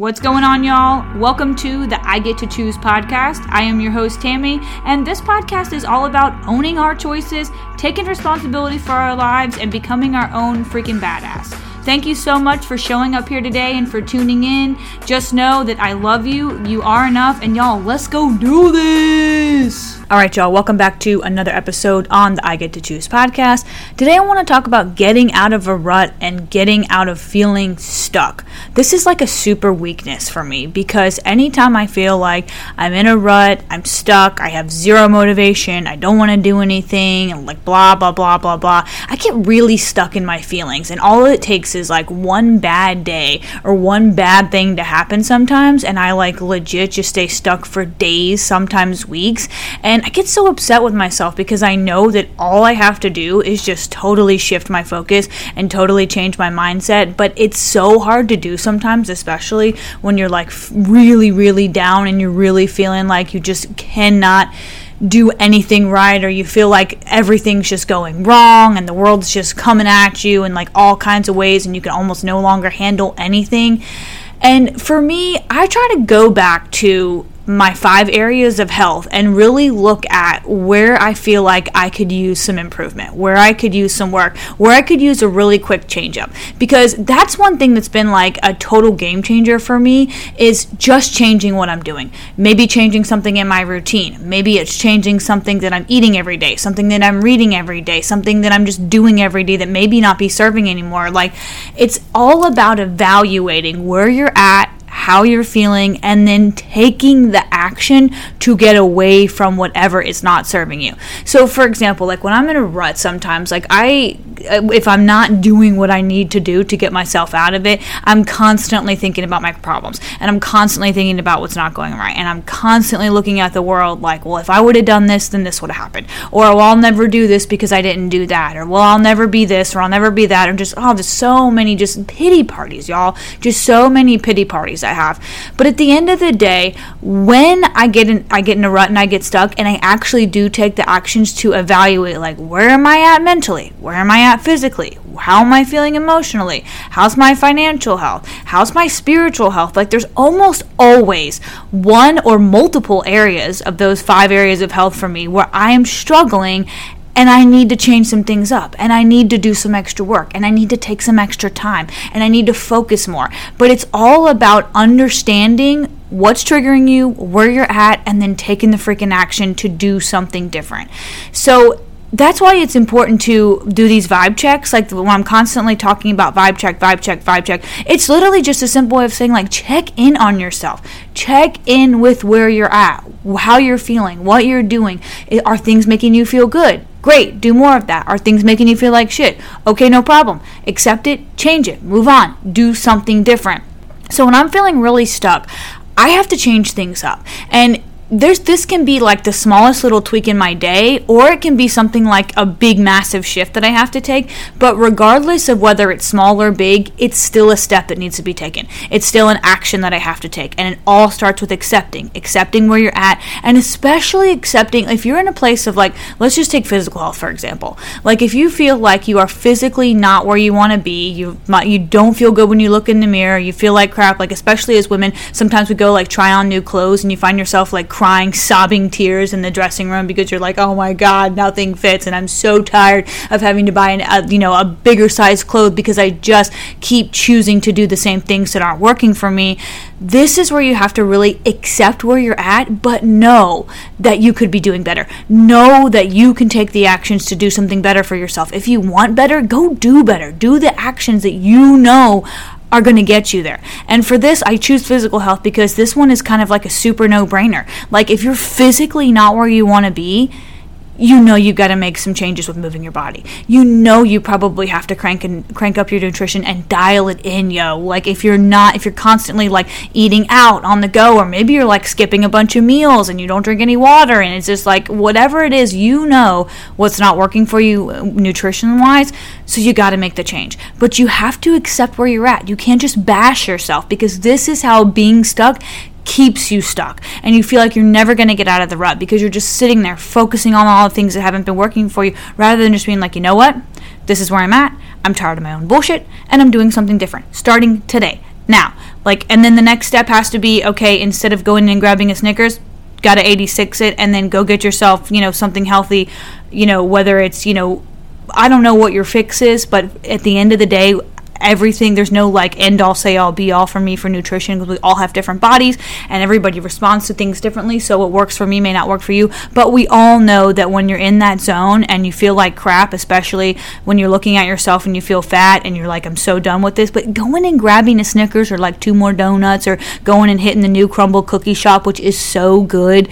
What's going on, y'all? Welcome to the I Get to Choose podcast. I am your host, Tammy, and this podcast is all about owning our choices, taking responsibility for our lives, and becoming our own freaking badass. Thank you so much for showing up here today and for tuning in. Just know that I love you, you are enough, and y'all, let's go do this! All right, y'all, welcome back to another episode on the I Get to Choose podcast. Today, I want to talk about getting out of a rut and getting out of feeling stuck. This is like a super weakness for me because anytime I feel like I'm in a rut, I'm stuck, I have zero motivation, I don't want to do anything, and like blah, blah, blah, blah, blah, I get really stuck in my feelings. And all it takes is like one bad day or one bad thing to happen sometimes, and I like legit just stay stuck for days, sometimes weeks. And and I get so upset with myself because I know that all I have to do is just totally shift my focus and totally change my mindset. But it's so hard to do sometimes, especially when you're like really, really down and you're really feeling like you just cannot do anything right or you feel like everything's just going wrong and the world's just coming at you in like all kinds of ways and you can almost no longer handle anything. And for me, I try to go back to my five areas of health and really look at where I feel like I could use some improvement, where I could use some work, where I could use a really quick change up. Because that's one thing that's been like a total game changer for me is just changing what I'm doing. Maybe changing something in my routine. Maybe it's changing something that I'm eating every day, something that I'm reading every day, something that I'm just doing every day that maybe not be serving anymore. Like it's all about evaluating where you're at how you're feeling, and then taking the action to get away from whatever is not serving you. So, for example, like when I'm in a rut, sometimes, like I, Uh, if I'm not doing what I need to do to get myself out of it, I'm constantly thinking about my problems and I'm constantly thinking about what's not going right. And I'm constantly looking at the world like, well, if I would have done this, then this would have happened. Or, well, I'll never do this because I didn't do that. Or, well, I'll never be this or I'll never be that. Or just, oh, there's so many just pity parties, y'all. Just so many pity parties I have. But at the end of the day, when I get in I get in a rut and I get stuck and I actually do take the actions to evaluate like where am I at mentally? Where am I at physically? How am I feeling emotionally? How's my financial health? How's my spiritual health? Like there's almost always one or multiple areas of those five areas of health for me where I am struggling and I need to change some things up and I need to do some extra work and I need to take some extra time and I need to focus more. But it's all about understanding what's triggering you, where you're at, and then taking the freaking action to do something different. So that's why it's important to do these vibe checks. Like when I'm constantly talking about vibe check, vibe check, vibe check, it's literally just a simple way of saying, like, check in on yourself. Check in with where you're at, how you're feeling, what you're doing. Are things making you feel good? Great, do more of that. Are things making you feel like shit? Okay, no problem. Accept it, change it, move on, do something different. So when I'm feeling really stuck, I have to change things up. And there's this can be like the smallest little tweak in my day or it can be something like a big massive shift that I have to take. But regardless of whether it's small or big it's still a step that needs to be taken. It's still an action that I have to take and it all starts with accepting accepting where you're at and especially accepting if you're in a place of like let's just take physical health for example. Like if you feel like you are physically not where you want to be you you don't feel good when you look in the mirror you feel like crap like especially as women sometimes we go like try on new clothes and you find yourself like crying, sobbing tears in the dressing room because you're like, oh my god, nothing fits, and I'm so tired of having to buy an, a, you know a bigger size clothes because I just keep choosing to do the same things that aren't working for me. This is where you have to really accept where you're at, but know that you could be doing better. Know that you can take the actions to do something better for yourself. If you want better, go do better. Do the actions that you know are going to get you there. And for this, I choose physical health because this one is kind of like a super no brainer. Like, if you're physically not where you want to be, you know you've got to make some changes with moving your body. You know you probably have to crank and crank up your nutrition and dial it in, yo. Like if you're not if you're constantly like eating out on the go or maybe you're like skipping a bunch of meals and you don't drink any water and it's just like whatever it is, you know what's not working for you uh, nutrition-wise, so you got to make the change. But you have to accept where you're at. You can't just bash yourself because this is how being stuck keeps you stuck and you feel like you're never going to get out of the rut because you're just sitting there focusing on all the things that haven't been working for you rather than just being like, you know what? This is where I'm at. I'm tired of my own bullshit and I'm doing something different starting today. Now, like, and then the next step has to be okay, instead of going and grabbing a Snickers, got to 86 it and then go get yourself, you know, something healthy, you know, whether it's, you know, I don't know what your fix is, but at the end of the day, everything there's no like end all say all be all for me for nutrition because we all have different bodies and everybody responds to things differently so what works for me may not work for you but we all know that when you're in that zone and you feel like crap especially when you're looking at yourself and you feel fat and you're like I'm so done with this but going and grabbing a Snickers or like two more donuts or going and hitting the new Crumbl cookie shop which is so good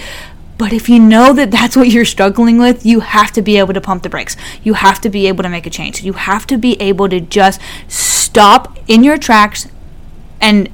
but if you know that that's what you're struggling with, you have to be able to pump the brakes. You have to be able to make a change. You have to be able to just stop in your tracks and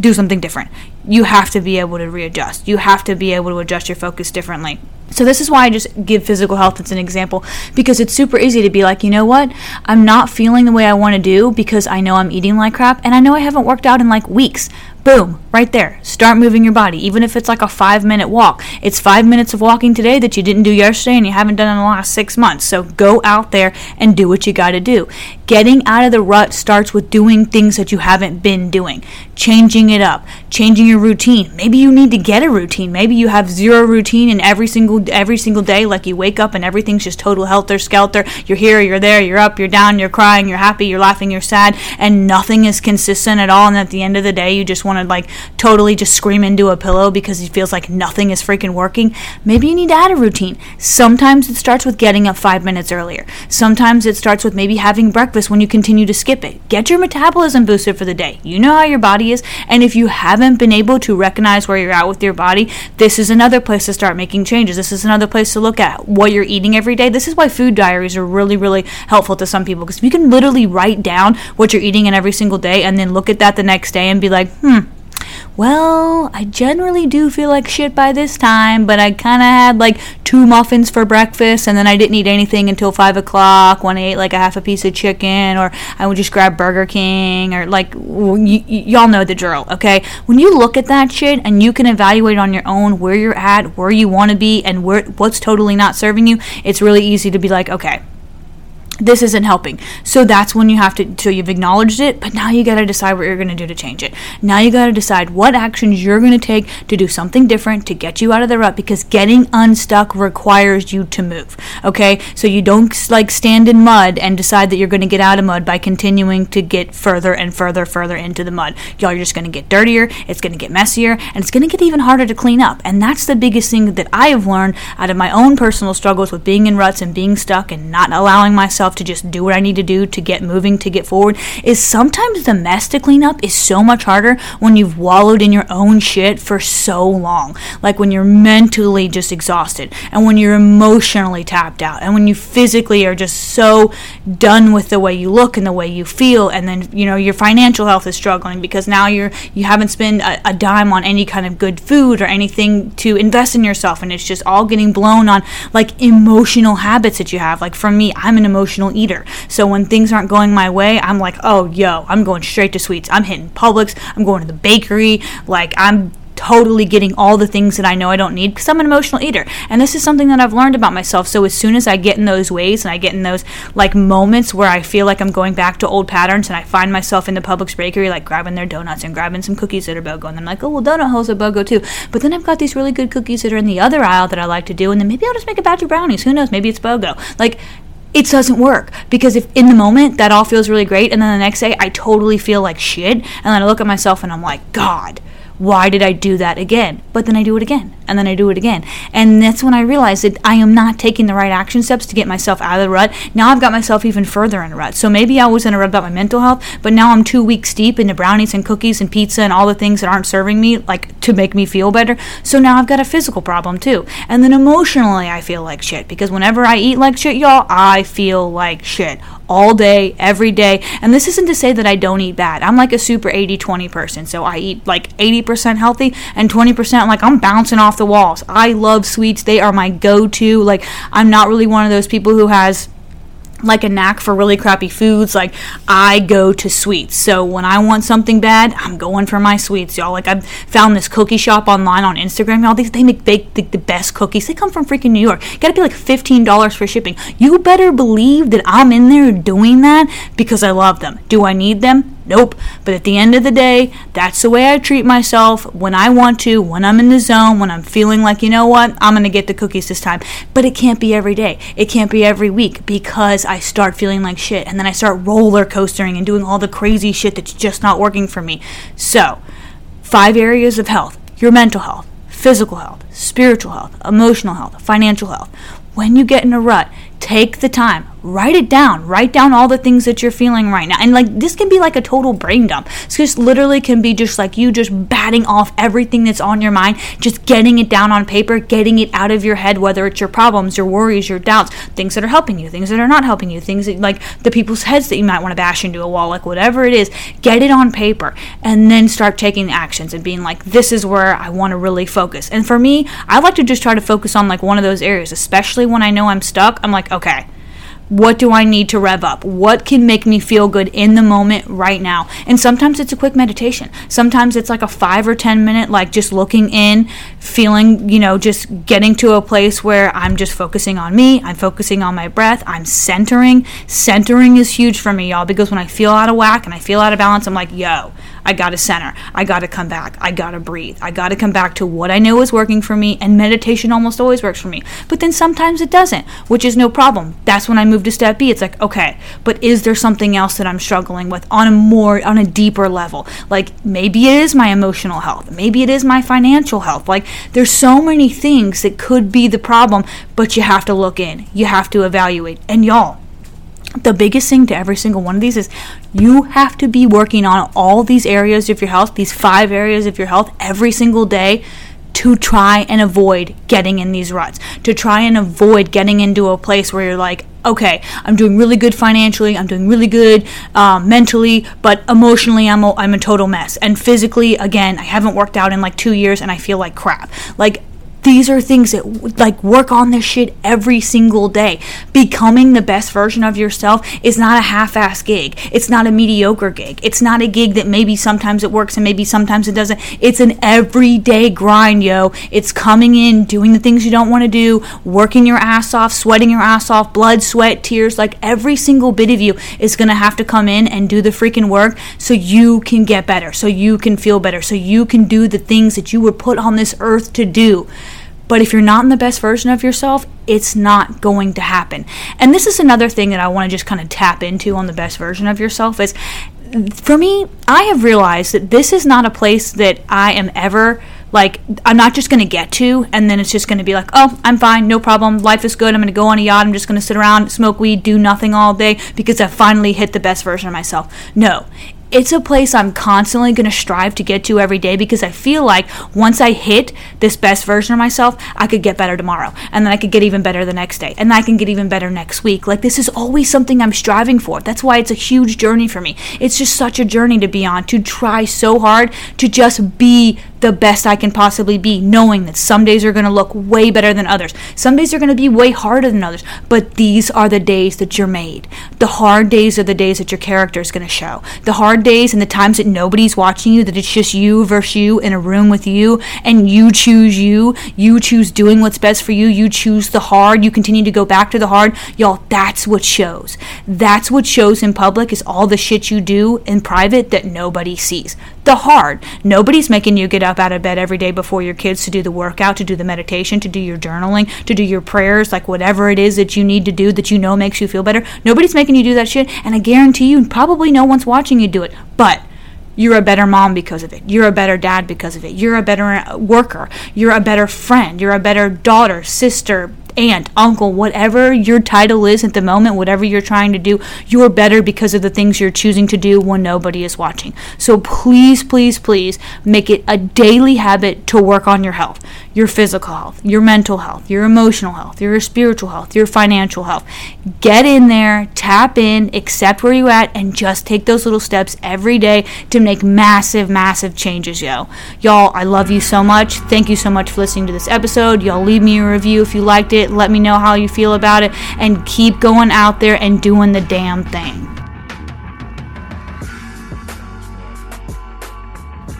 do something different. You have to be able to readjust. You have to be able to adjust your focus differently. So, this is why I just give physical health as an example because it's super easy to be like, you know what? I'm not feeling the way I want to do because I know I'm eating like crap and I know I haven't worked out in like weeks. Boom, right there. Start moving your body, even if it's like a five minute walk. It's five minutes of walking today that you didn't do yesterday and you haven't done in the last six months. So go out there and do what you got to do. Getting out of the rut starts with doing things that you haven't been doing, changing it up, changing your routine. Maybe you need to get a routine. Maybe you have zero routine in every single every single day. Like you wake up and everything's just total helter skelter. You're here, you're there, you're up, you're down, you're crying, you're happy, you're laughing, you're sad, and nothing is consistent at all. And at the end of the day, you just want to like totally just scream into a pillow because it feels like nothing is freaking working, maybe you need to add a routine. Sometimes it starts with getting up five minutes earlier. Sometimes it starts with maybe having breakfast when you continue to skip it. Get your metabolism boosted for the day. You know how your body is. And if you haven't been able to recognize where you're at with your body, this is another place to start making changes. This is another place to look at what you're eating every day. This is why food diaries are really, really helpful to some people because you can literally write down what you're eating in every single day and then look at that the next day and be like, hmm, well, I generally do feel like shit by this time, but I kind of had like two muffins for breakfast, and then I didn't eat anything until five o'clock when I ate like a half a piece of chicken, or I would just grab Burger King, or like y- y- y'all know the drill, okay? When you look at that shit and you can evaluate on your own where you're at, where you want to be, and where what's totally not serving you, it's really easy to be like, okay this isn't helping. So that's when you have to, so you've acknowledged it, but now you got to decide what you're going to do to change it. Now you got to decide what actions you're going to take to do something different to get you out of the rut because getting unstuck requires you to move. Okay? So you don't like stand in mud and decide that you're going to get out of mud by continuing to get further and further, further into the mud. Y'all are just going to get dirtier, it's going to get messier, and it's going to get even harder to clean up. And that's the biggest thing that I have learned out of my own personal struggles with being in ruts and being stuck and not allowing myself myself to just do what I need to do to get moving, to get forward, is sometimes the mess to clean up is so much harder when you've wallowed in your own shit for so long. Like when you're mentally just exhausted, and when you're emotionally tapped out, and when you physically are just so done with the way you look and the way you feel, and then you know your financial health is struggling because now you're you haven't spent a, a dime on any kind of good food or anything to invest in yourself, and it's just all getting blown on like emotional habits that you have. Like for me, I'm an emotional emotional eater. So when things aren't going my way, I'm like, oh, yo, I'm going straight to sweets. I'm hitting Publix. I'm going to the bakery. Like, I'm totally getting all the things that I know I don't need because I'm an emotional eater. And this is something that I've learned about myself. So as soon as I get in those ways and I get in those like moments where I feel like I'm going back to old patterns and I find myself in the Publix bakery like grabbing their donuts and grabbing some cookies that are BOGO and I'm like, oh well donut holes a BOGO too. But then I've got these really good cookies that are in the other aisle that I like to do and then maybe I'll just make a batch of brownies. Who knows? Maybe it's BOGO. Like it doesn't work. Because if in the moment that all feels really great and then the next day I totally feel like shit and then I look at myself and I'm like, God, why did I do that again? But then I do it again, and then I do it again. And that's when I realized that I am not taking the right action steps to get myself out of the rut. Now I've got myself even further in a rut. So maybe I was in a rut about my mental health, but now I'm two weeks deep into brownies and cookies and pizza and all the things that aren't serving me, like to make me feel better. So now I've got a physical problem too. And then emotionally, I feel like shit because whenever I eat like shit, y'all, I feel like shit all day, every day. And this isn't to say that I don't eat bad. I'm like a super 80 20 person. So I eat like 80% healthy and 20% like I'm bouncing off the walls. I love sweets. They are my go to. Like, I'm not really one of those people who has like a knack for really crappy foods. Like I go to sweets. So when I want something bad, I'm going for my sweets, y'all. Like I've found this cookie shop online on Instagram, y'all. These they make bake the, the best cookies. They come from freaking New York. You gotta be like fifteen dollars for shipping. You better believe that I'm in there doing that because I love them. Do I need them? Nope. But at the end of the day, that's the way I treat myself when I want to, when I'm in the zone, when I'm feeling like, you know what, I'm going to get the cookies this time. But it can't be every day. It can't be every week because I start feeling like shit and then I start roller coastering and doing all the crazy shit that's just not working for me. So, five areas of health your mental health, physical health, spiritual health, emotional health, financial health. When you get in a rut, take the time write it down. Write down all the things that you're feeling right now. And like this can be like a total brain dump. This just literally can be just like you just batting off everything that's on your mind just getting it down on paper getting it out of your head whether it's your problems your worries your doubts things that are helping you things that are not helping you things that like the people's heads that you might want to bash into a wall like whatever it is get it on paper and then start taking actions and being like this is where i want to really focus. And for me i like to just try to focus on like one of those areas especially when i know i'm stuck i'm like okay what do I need to rev up? What can make me feel good in the moment right now? And sometimes it's a quick meditation. Sometimes it's like a five or 10 minute, like just looking in, feeling, you know, just getting to a place where I'm just focusing on me. I'm focusing on my breath. I'm centering. Centering is huge for me, y'all, because when I feel out of whack and I feel out of balance, I'm like, yo, I got to center. I got to come back. I got to breathe. I got to come back to what I know is working for me. And meditation almost always works for me. But then sometimes it doesn't, which is no problem. That's when I move to step B. It's like, okay, but is there something else that I'm struggling with on a more, on a deeper level? Like maybe it is my emotional health. Maybe it is my financial health. Like there's so many things that could be the problem, but you have to look in. You have to evaluate. And y'all, the biggest thing to every single one of these is you have to be working on all these areas of your health, these five areas of your health every single day to try and avoid getting in these ruts, to try and avoid getting into a place where you're like, okay, I'm doing really good financially, I'm doing really good um, mentally, but emotionally, I'm a, I'm a total mess. And physically, again, I haven't worked out in like two years and I feel like crap. Like, these are things that like work on this shit every single day. Becoming the best version of yourself is not a half-ass gig. It's not a mediocre gig. It's not a gig that maybe sometimes it works and maybe sometimes it doesn't. It's an everyday grind, yo. It's coming in, doing the things you don't want to do, working your ass off, sweating your ass off, blood, sweat, tears, like every single bit of you is going to have to come in and do the freaking work so you can get better, so you can feel better, so you can do the things that you were put on this earth to do. But if you're not in the best version of yourself, it's not going to happen. And this is another thing that I want to just kind of tap into on the best version of yourself is for me, I have realized that this is not a place that I am ever like I'm not just going to get to and then it's just going to be like, "Oh, I'm fine, no problem. Life is good. I'm going to go on a yacht. I'm just going to sit around, smoke weed, do nothing all day because I finally hit the best version of myself." No it's a place I'm constantly going to strive to get to every day because I feel like once I hit this best version of myself, I could get better tomorrow. And then I could get even better the next day. And I can get even better next week. Like, this is always something I'm striving for. That's why it's a huge journey for me. It's just such a journey to be on, to try so hard to just be the best I can possibly be, knowing that some days are going to look way better than others. Some days are going to be way harder than others, but these are the days that you're made. The hard days are the days that your character is going to show. The hard days and the times that nobody's watching you, that it's just you versus you in a room with you, and you choose you, you choose doing what's best for you, you choose the hard, you continue to go back to the hard. Y'all, that's what shows. That's what shows in public is all the shit you do in private that nobody sees. The hard. Nobody's making you get up up out of bed every day before your kids to do the workout, to do the meditation, to do your journaling, to do your prayers, like whatever it is that you need to do that you know makes you feel better. Nobody's making you do that shit, and I guarantee you, probably no one's watching you do it. But you're a better mom because of it. You're a better dad because of it. You're a better worker. You're a better friend. You're a better daughter, sister, aunt, uncle, whatever your title is at the moment, whatever you're trying to do, you're better because of the things you're choosing to do when nobody is watching. So please, please, please make it a daily habit to work on your health your physical health, your mental health, your emotional health, your spiritual health, your financial health. Get in there, tap in, accept where you're at, and just take those little steps every day to make massive, massive changes, yo. Y'all, I love you so much. Thank you so much for listening to this episode. Y'all leave me a review if you liked it. Let me know how you feel about it, and keep going out there and doing the damn thing.